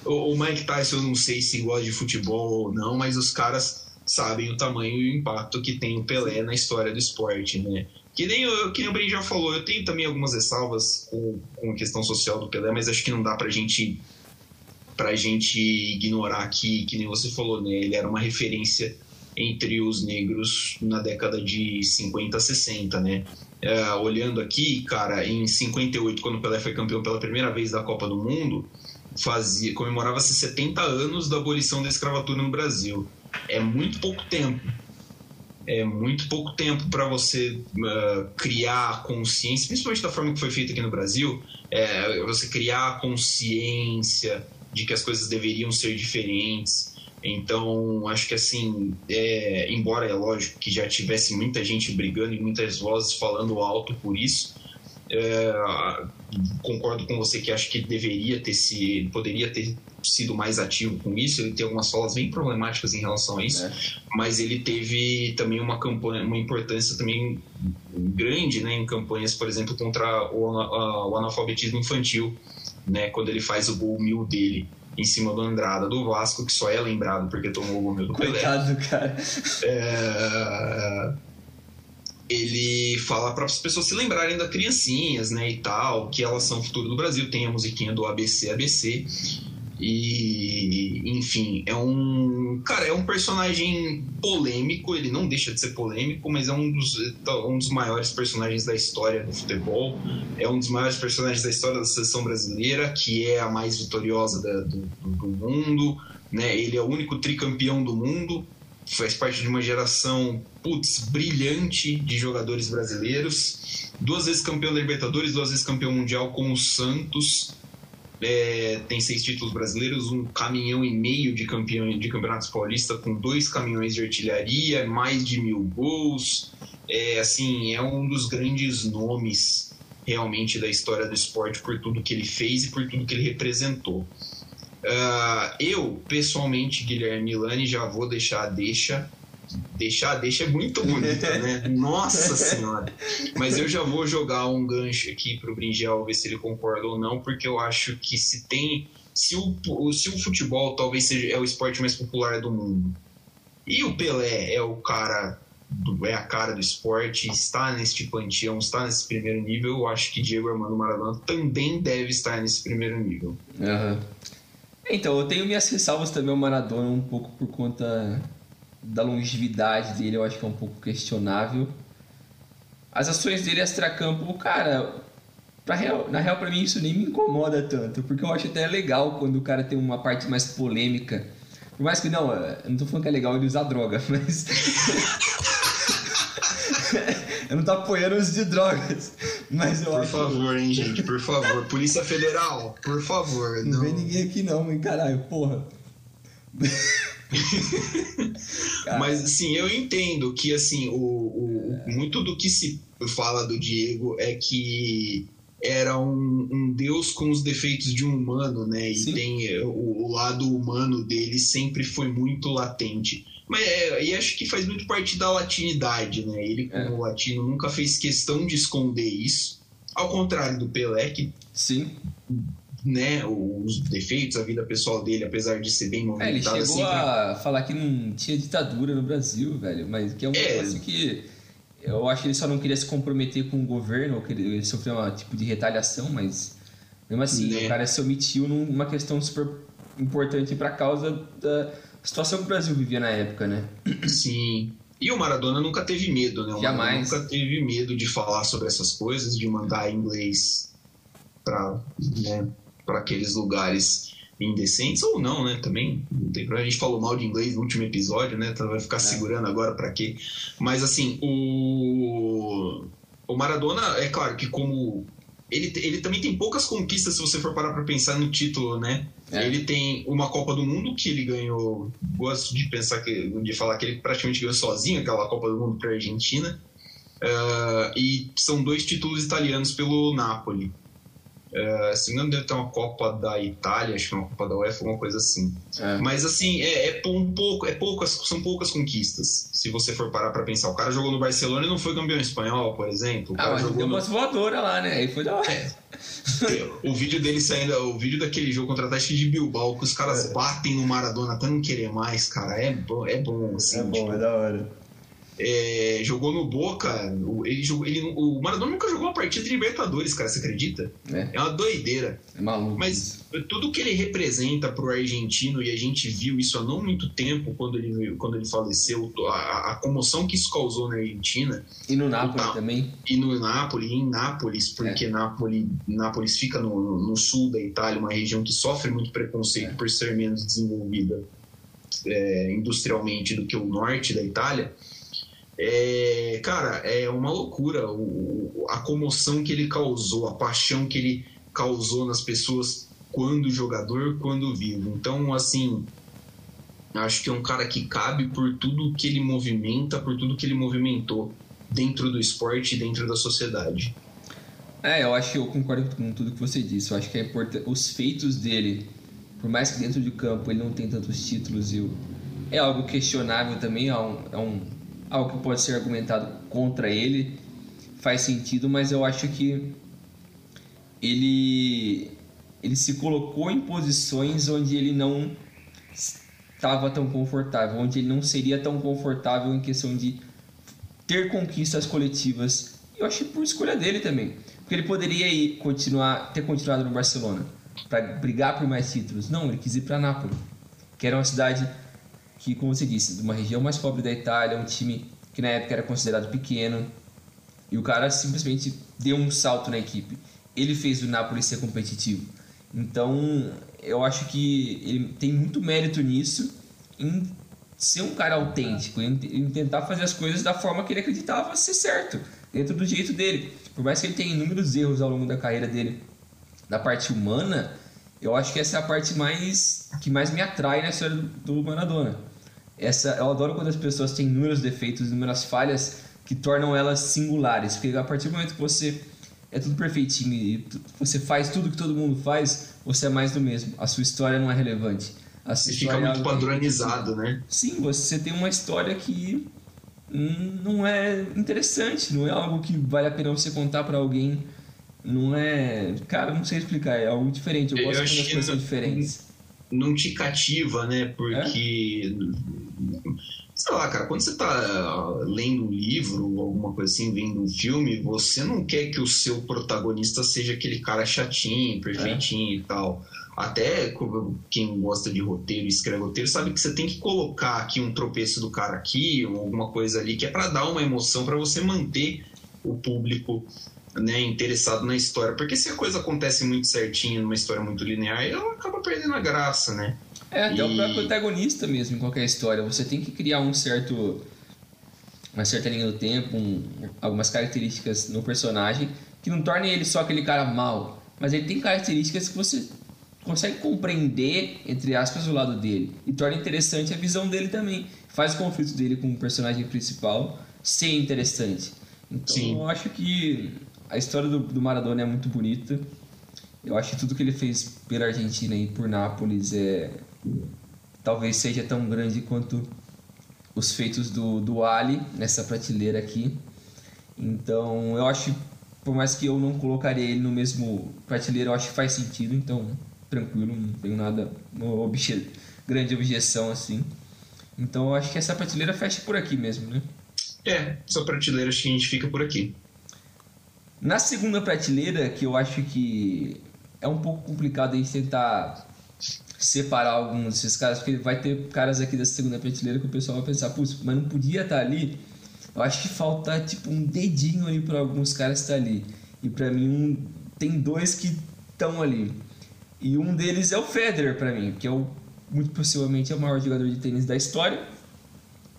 O, o Mike Tyson eu não sei se gosta de futebol ou não, mas os caras sabem o tamanho e o impacto que tem o Pelé na história do esporte, né? Que nem, eu, que nem o Breno já falou, eu tenho também algumas ressalvas com, com a questão social do Pelé, mas acho que não dá pra gente pra gente ignorar que, que nem você falou, né? Ele era uma referência entre os negros na década de 50, 60, né? É, olhando aqui, cara, em 58, quando o Pelé foi campeão pela primeira vez da Copa do Mundo, fazia comemorava-se 70 anos da abolição da escravatura no Brasil. É muito pouco tempo. É muito pouco tempo para você uh, criar consciência, principalmente da forma que foi feita aqui no Brasil, é, você criar consciência de que as coisas deveriam ser diferentes. Então, acho que assim, é, embora é lógico que já tivesse muita gente brigando e muitas vozes falando alto por isso, é, concordo com você que acho que deveria ter se poderia ter sido mais ativo com isso. Ele tem algumas falas bem problemáticas em relação a isso, é. mas ele teve também uma campanha, uma importância também grande, né, em campanhas, por exemplo, contra o, o analfabetismo infantil, né, quando ele faz o gol mil dele em cima do Andrada do Vasco, que só é lembrado porque tomou o gol do Pelé. Coitado, cara. É, ele fala para as pessoas se lembrarem das criancinhas, né, e tal, que elas são o futuro do Brasil. Tem a musiquinha do ABC ABC. E, enfim, é um. Cara, é um personagem polêmico, ele não deixa de ser polêmico, mas é um dos, um dos maiores personagens da história do futebol. É um dos maiores personagens da história da seleção brasileira, que é a mais vitoriosa da, do, do mundo. Né? Ele é o único tricampeão do mundo, faz parte de uma geração, putz, brilhante de jogadores brasileiros. Duas vezes campeão da Libertadores, duas vezes campeão mundial com o Santos é, tem seis títulos brasileiros, um caminhão e meio de, campeão, de campeonatos paulistas com dois caminhões de artilharia, mais de mil gols. É, assim, é um dos grandes nomes realmente da história do esporte por tudo que ele fez e por tudo que ele representou. Uh, eu, pessoalmente, Guilherme Milani, já vou deixar a deixa deixar deixa é muito bonita, né? Nossa senhora. Mas eu já vou jogar um gancho aqui pro Bringel ver se ele concorda ou não, porque eu acho que se tem se o, se o futebol talvez seja é o esporte mais popular do mundo. E o Pelé é o cara do, é a cara do esporte, está neste panteão, está nesse primeiro nível, eu acho que Diego Armando Maradona também deve estar nesse primeiro nível. Uhum. Então, eu tenho minhas ressalvas também ao Maradona um pouco por conta da longevidade dele, eu acho que é um pouco questionável. As ações dele extra-campo, cara, pra real, na real para mim isso nem me incomoda tanto, porque eu acho até legal quando o cara tem uma parte mais polêmica. Por mais que não, eu não tô falando que é legal ele usar droga, mas. eu não tô apoiando o uso de drogas. Mas eu por acho... favor, hein, gente, por favor. Polícia Federal, por favor. Não, não vem ninguém aqui não, hein, caralho, porra. Mas assim, eu entendo que assim, o, o, muito do que se fala do Diego é que era um, um deus com os defeitos de um humano, né? E Sim. tem o, o, lado humano dele sempre foi muito latente. Mas é, e acho que faz muito parte da latinidade, né? Ele, como é. latino, nunca fez questão de esconder isso. Ao contrário do Pelé, que Sim né, os defeitos, a vida pessoal dele, apesar de ser bem movimentado. É, ele chegou sempre... a falar que não tinha ditadura no Brasil, velho, mas que é um é. negócio que eu acho que ele só não queria se comprometer com o governo, ou que ele sofreu um tipo de retaliação, mas mesmo assim, né? o cara se omitiu numa questão super importante para causa da situação que o Brasil vivia na época, né? Sim. E o Maradona nunca teve medo, né? O Jamais. nunca teve medo de falar sobre essas coisas, de mandar inglês para né, para aqueles lugares indecentes ou não, né? Também a gente falou mal de inglês no último episódio, né? Então vai ficar é. segurando agora para quê? Mas assim, o o Maradona é claro que como ele, ele também tem poucas conquistas se você for parar para pensar no título, né? É. Ele tem uma Copa do Mundo que ele ganhou, gosto de pensar que de falar que ele praticamente ganhou sozinho aquela Copa do Mundo para Argentina. Uh, e são dois títulos italianos pelo Napoli. É, se não deve ter uma Copa da Itália, acho que é uma Copa da UEFA, alguma coisa assim. É. Mas assim, é, é, um pouco, é poucas, são poucas conquistas. Se você for parar pra pensar. O cara jogou no Barcelona e não foi campeão espanhol, por exemplo. Ah, mas jogou deu no... umas voadoras lá, né? Aí foi da hora. É. o vídeo dele saindo, o vídeo daquele jogo contra a Atlético de Bilbao, que os caras é. batem no Maradona até não querer mais, cara. É bom, é bom assim. É bom, tipo... é da hora. É, jogou no Boca. Ele, ele, o Maradona nunca jogou uma partida de Libertadores, cara, você acredita? É, É uma doideira. é maluco. Mas tudo que ele representa pro argentino, e a gente viu isso há não muito tempo, quando ele, quando ele faleceu, a, a comoção que isso causou na Argentina, E no Napoli Não. também. e no Nápoles, e em Nápoles, porque Nápoles, Nápoles fica no, no- no sul da Itália, uma região que sofre muito preconceito É. por ser menos desenvolvida é, industrialmente do que o norte da Itália. É, cara, é uma loucura o- a comoção que ele causou, a paixão que ele causou nas pessoas quando jogador, quando vivo. Então, assim, acho que é um cara que cabe por tudo que ele movimenta, por tudo que ele movimentou dentro do esporte e dentro da sociedade. É, eu acho que eu concordo com tudo que você disse. Eu acho que é importante. Os feitos dele, por mais que dentro de campo ele não tenha tantos títulos, eu... é algo questionável também. É, um, é um, algo que pode ser argumentado contra ele. Faz sentido, mas eu acho que ele, ele se colocou em posições onde ele não estava tão confortável, onde ele não seria tão confortável em questão de ter conquistas coletivas. Eu acho por escolha dele também. Porque ele poderia ir continuar, ter continuado no Barcelona para brigar por mais títulos. Não, ele quis ir para Nápoles, que era uma cidade que, como você disse, de uma região mais pobre da Itália, um time que na época era considerado pequeno. E o cara simplesmente deu um salto na equipe. Ele fez o Napoli ser competitivo. Então, eu acho que ele tem muito mérito nisso em ser um cara autêntico, em, tentar fazer as coisas da forma que ele acreditava ser certo, dentro do jeito dele. Por mais que ele tenha inúmeros erros ao longo da carreira dele, da parte humana, eu acho que essa é a parte mais que mais me atrai na história do Maradona. Essa, eu adoro quando as pessoas têm inúmeros defeitos, inúmeras falhas que tornam elas singulares, porque a partir do momento que você é tudo perfeitinho e tu- você faz tudo que todo mundo faz, você é mais do mesmo. A sua história não é relevante. A sua Você fica é muito padronizado, né? Sim, você tem uma história que hum, não é interessante, não é algo que vale a pena você contar pra alguém. Não é. Cara, não sei explicar, é algo diferente. Eu Eu gosto as que coisas diferentes. Não te cativa, né? Porque. Sei lá, cara, quando você tá ah, lendo um livro ou alguma coisa assim, vendo um filme, você não quer que o seu protagonista seja aquele cara chatinho, perfeitinho e tal. Até quem gosta de roteiro e escreve roteiro sabe que você tem que colocar aqui um tropeço do cara aqui, ou alguma coisa ali, que é pra dar uma emoção, pra você manter o público né, interessado na história. Porque se a coisa acontece muito certinho numa história muito linear, ela acaba perdendo a graça, né? É, até o E- próprio protagonista mesmo em qualquer história. Você tem que criar um certo. Uma certa linha do tempo, um- algumas características no personagem que não tornem ele só aquele cara mal. Mas ele tem características que você consegue compreender, entre aspas, o lado dele. E torna interessante a visão dele também. Faz o conflito dele com o personagem principal ser interessante. Então Sim. eu acho que a história do, do Maradona é muito bonita. Eu acho que tudo que ele fez pela Argentina e por Nápoles é talvez seja tão grande quanto os feitos do, do Ali nessa prateleira aqui. Então, eu acho, por mais que eu não colocaria ele no mesmo prateleira, eu acho que faz sentido. Então, tranquilo, não tenho nada, uma obje, grande objeção assim. Então, eu acho que essa prateleira fecha por aqui mesmo, né? É, só prateleira acho que a gente fica por aqui. Na segunda prateleira, que eu acho que é um pouco complicado a gente tentar separar alguns desses caras, porque vai ter caras aqui da segunda prateleira que o pessoal vai pensar, putz, mas não podia estar ali. Eu acho que falta tipo um dedinho ali para alguns caras estar ali. E para mim um, tem dois que estão ali. E um deles é o Federer para mim, que é o muito possivelmente é o maior jogador de tênis da história.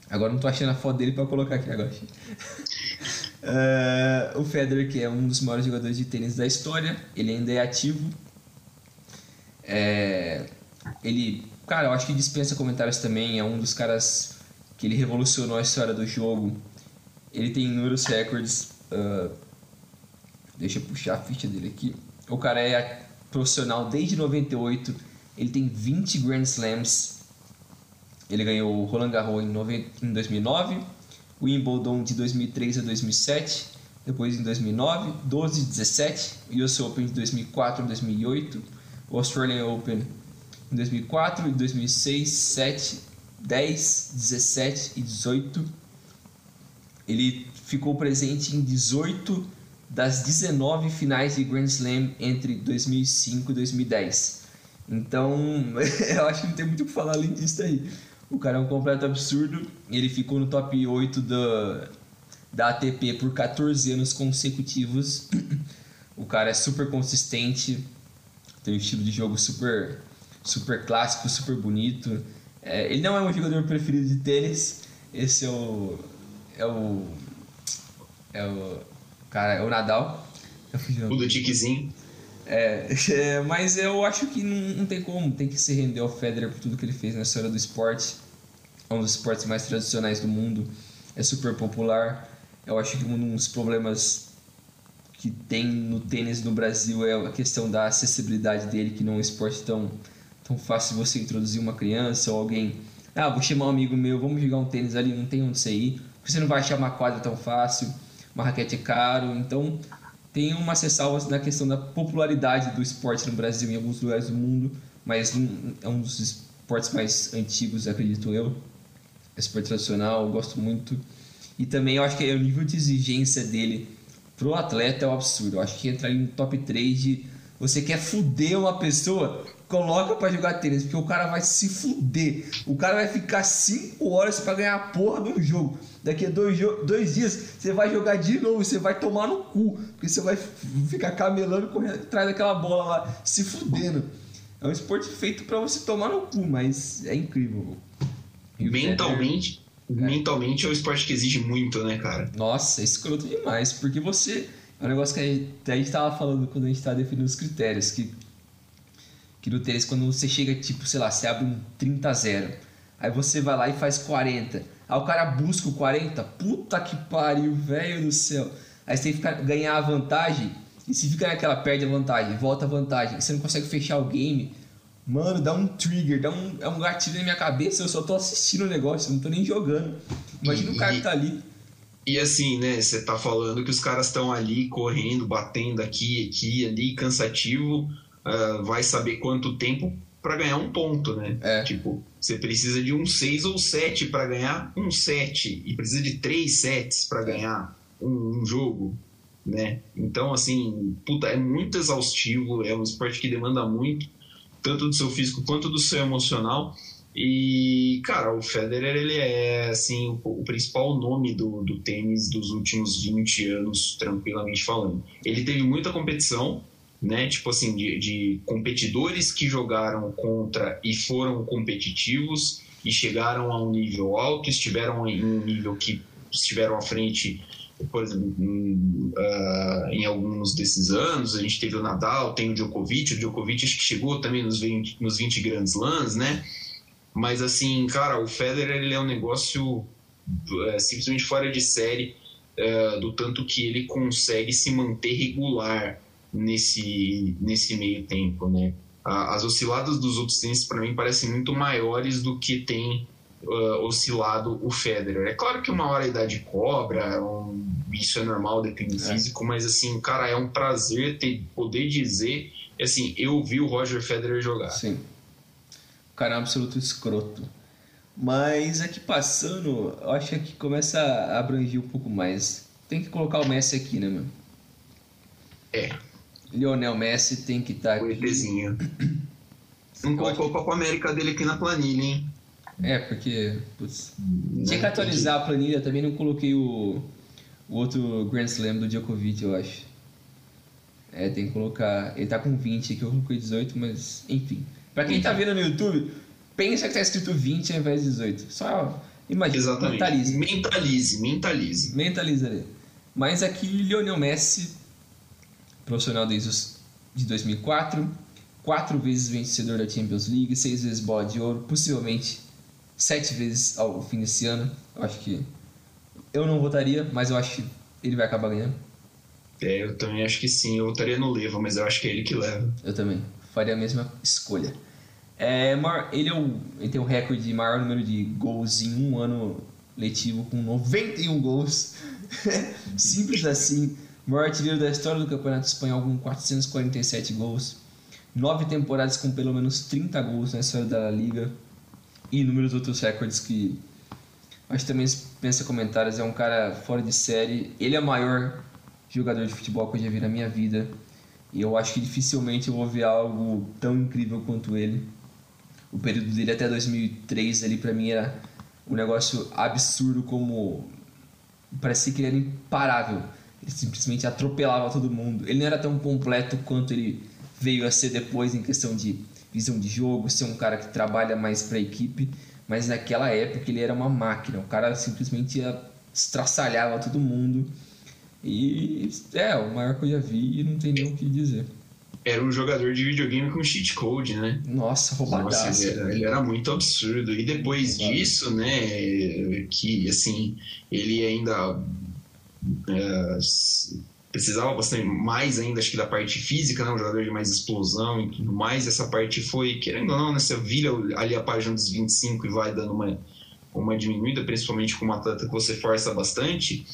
Agora não tô achando a foto dele para colocar aqui agora. Eh, o Federer, que é um dos maiores jogadores de tênis da história, ele ainda é ativo. É, ele, cara, eu acho que dispensa comentários também. É um dos caras que ele revolucionou a história do jogo. Ele tem inúmeros recordes. ah, deixa eu puxar a ficha dele aqui. O cara é profissional desde 98. Ele tem 20 Grand Slams. Ele ganhou o Roland Garros em, em 2009, o Wimbledon de 2003 a 2007, depois em 2009, 12 e 17, o US Open de 2004 a 2008, o Australian Open em 2004, em 2006, 7, 10, 17 e 18. ele ficou presente em 18 das 19 finais de Grand Slam entre 2005 e 2010. Então, eu acho que não tem muito o que falar além disso aí. O cara é um completo absurdo. Ele ficou no top 8 da, da ATP por 14 anos consecutivos. O cara é super consistente, tem um estilo de jogo super, super clássico, super bonito. É, ele não é um jogador preferido de tênis. Esse é o. É o. É o. Cara, é o Nadal. O do tiquezinho. É, é, mas eu acho que não, não, tem como, tem que se render ao Federer por tudo que ele fez na história do esporte. É um dos esportes mais tradicionais do mundo, é super popular. Eu acho que um dos problemas que tem no tênis no Brasil é a questão da acessibilidade dele, que não é um esporte tão, tão fácil você introduzir uma criança ou alguém. Ah, vou chamar um amigo meu, vamos jogar um tênis ali, não tem onde você ir. Você não vai achar uma quadra tão fácil, uma raquete é caro, então tem umas ressalvas na questão da popularidade do esporte no Brasil em alguns lugares do mundo, mas é um dos esportes mais antigos, acredito eu. É esporte tradicional, eu gosto muito. E também eu acho que é o nível de exigência dele pro atleta é um absurdo. Eu acho que entra ali no top 3 de você quer fuder uma pessoa, coloca para jogar tênis, porque o cara vai se fuder. O cara vai ficar 5 horas para ganhar a porra de um jogo. Daqui a dois, dois dias você vai jogar de novo, você vai tomar no cu, porque você vai ficar camelando correndo atrás daquela bola lá, se fudendo. É um esporte feito para você tomar no cu, mas é incrível. Mentalmente, é. mentalmente é um esporte que exige muito, né, cara? Nossa, é escroto demais, porque você. É um negócio que a gente, a gente tava falando quando a gente tava definindo os critérios, que, que no tênis, quando você chega, tipo, sei lá, você abre um 30 a 0, aí você vai lá e faz 40 Aí o cara busca o 40, puta que pariu, velho do céu. Aí você tem que ficar, ganhar a vantagem, e se fica naquela perde a vantagem, volta a vantagem, você não consegue fechar o game, mano, dá um trigger, dá um, é um gatilho na minha cabeça, eu só tô assistindo o negócio, não tô nem jogando. Imagina e, o cara que tá ali. E assim, né, você tá falando que os caras estão ali correndo, batendo aqui, aqui, ali, cansativo, uh, vai saber quanto tempo para ganhar um ponto, né? É. Tipo, você precisa de um 6 ou 7 para ganhar um 7 e precisa de 3 sets para ganhar um, um, jogo, né? Então, assim, puta, é muito exaustivo, é um esporte que demanda muito, tanto do seu físico quanto do seu emocional. E, cara, o Federer, ele é, assim, o, o principal nome do, do tênis dos últimos 20 anos, tranquilamente falando. Ele teve muita competição, né? Tipo assim, de, de, competidores que jogaram contra e foram competitivos e chegaram a um nível alto, estiveram em um nível que estiveram à frente, por exemplo, em, uh, em alguns desses anos. A gente teve o Nadal, tem o Djokovic, o Djokovic acho que chegou também nos 20, nos 20 grandes lãs, né? Mas assim, cara, o Federer ele é um negócio é, simplesmente fora de série é, do tanto que ele consegue se manter regular nesse, nesse meio tempo, né? As osciladas dos outros para mim, parecem muito maiores do que tem uh, oscilado o Federer. É claro que uma hora a idade cobra, é um, isso é normal, depende do é. físico, mas assim, cara, é um prazer ter, poder dizer, assim, eu vi o Roger Federer jogar. Sim. O cara é um absoluto escroto. Mas aqui passando, eu acho que começa a abranger um pouco mais. Tem que colocar o Messi aqui, né, meu? É. Lionel Messi tem que estar tá aqui. ETzinho. Não colocou o Copa América dele aqui na planilha, hein? É, porque. Putz, tinha que atualizar a planilha, também não coloquei o, o outro Grand Slam do Djokovic, eu acho. É, tem que colocar. Ele tá com 20 aqui, eu coloquei 18, mas enfim. Pra quem tá vendo no YouTube, pensa que tá escrito 20 ao invés de 18. Só imagina. Exatamente. Mentalize. Mentalize, mentalize. Mentalize ali. Mas aqui, Lionel Messi profissional desde os, de 2004, quatro vezes vencedor da Champions League, seis vezes bola de ouro, possivelmente sete vezes ao fim desse ano. Eu acho que eu não votaria, mas eu acho que ele vai acabar ganhando. É, eu também acho que sim. Eu votaria no Leva, mas eu acho que é ele que leva. Eu também. Faria a mesma escolha. É, ele, é o, ele tem o recorde de maior número de gols em um ano letivo, com 91 gols. Simples assim maior artilheiro da história do Campeonato Espanhol com 447 gols, nove temporadas com pelo menos 30 gols na história da Liga e inúmeros outros recordes que Acho também pensa comentários, é um cara fora de série. Ele é o maior jogador de futebol que eu já vi na minha vida. E eu acho que dificilmente eu vou ver algo tão incrível quanto ele. O período dele até 2003 ali para mim era um negócio absurdo como parecia que ele era imparável. Ele simplesmente atropelava todo mundo. Ele não era tão completo quanto ele veio a ser depois em questão de visão de jogo, ser um cara que trabalha mais para a equipe, mas naquela época ele era uma máquina. O cara simplesmente estraçalhava todo mundo. E é, o maior que eu já vi e não tem nem o que dizer. Era um jogador de videogame com cheat code, né? Nossa, roubadaço. Nossa, ele, era, ele era muito absurdo. E depois disso, né, que assim, ele ainda é, precisava bastante mais ainda, acho que da parte física, né? Um jogador de mais explosão e tudo mais. Essa parte foi, querendo ou não, né? Você vira ali a página dos 25 e vai dando uma, uma diminuída, principalmente com uma atleta que você força bastante.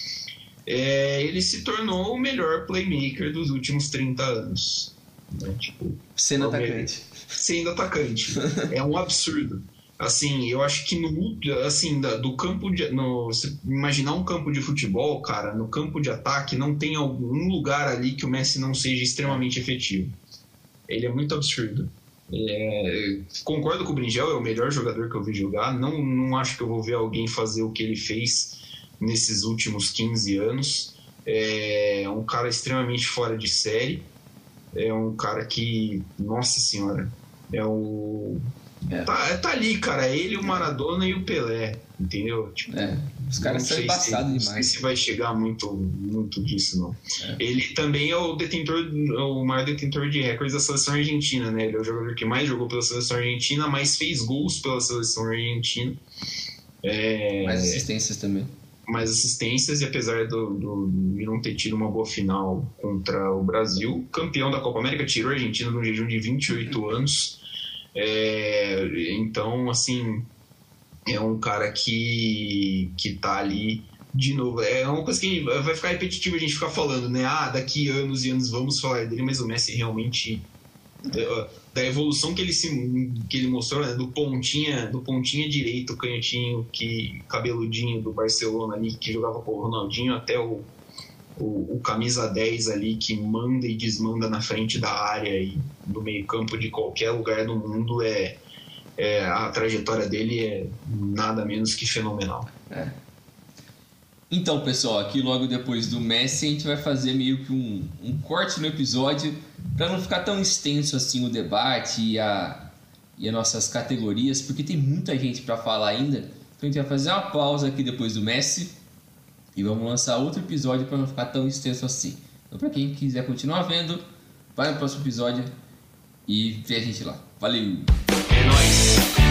É, ele se tornou o melhor playmaker dos últimos 30 anos. Né? Tipo, sendo atacante. Sendo atacante. é um absurdo. Assim, eu acho que no assim do campo de no, imaginar um campo de futebol, cara, no campo de ataque não tem algum lugar ali que o Messi não seja extremamente efetivo. Ele é muito absurdo. É, concordo com o Bringel, é o melhor jogador que eu vi jogar. Não, não acho que eu vou ver alguém fazer o que ele fez nesses últimos 15 anos. É um cara extremamente fora de série. É um cara que, nossa senhora, é o é. Tá, tá ali, cara. Ele, o Maradona e o Pelé. Entendeu? Tipo, é. Os caras são embaçados demais. Não sei se vai chegar muito, muito disso, não. É. Ele também é o detentor, o maior detentor de recordes da seleção argentina, né? Ele é o jogador que mais jogou pela seleção argentina, mais fez gols pela seleção argentina. É... Mais assistências também. Mais assistências, e apesar do, do, de não ter tido uma boa final contra o Brasil, campeão da Copa América, tirou a Argentina num jejum de 28 anos é, então, assim, é um cara que, que tá ali de novo. É uma coisa que vai ficar repetitivo a gente ficar falando, né? Ah, daqui anos e anos vamos falar dele, mas o Messi realmente. Da evolução que ele, se, que ele mostrou, né? do pontinha do pontinha direito, canhotinho, que cabeludinho do Barcelona ali, que jogava com o Ronaldinho, até o o, o, camisa 10 ali que manda e desmanda na frente da área e no meio-campo de qualquer lugar do mundo é, é, a trajetória dele é nada menos que fenomenal. É. Então, pessoal, aqui logo depois do Messi a gente vai fazer meio que um, um corte no episódio para não ficar tão extenso assim o debate e, a, e as nossas categorias, porque tem muita gente para falar ainda. Então a gente vai fazer uma pausa aqui depois do Messi e vamos lançar outro episódio para não ficar tão extenso assim. Então, para quem quiser continuar vendo, vai no próximo episódio e vê a gente lá. Valeu! É nóis!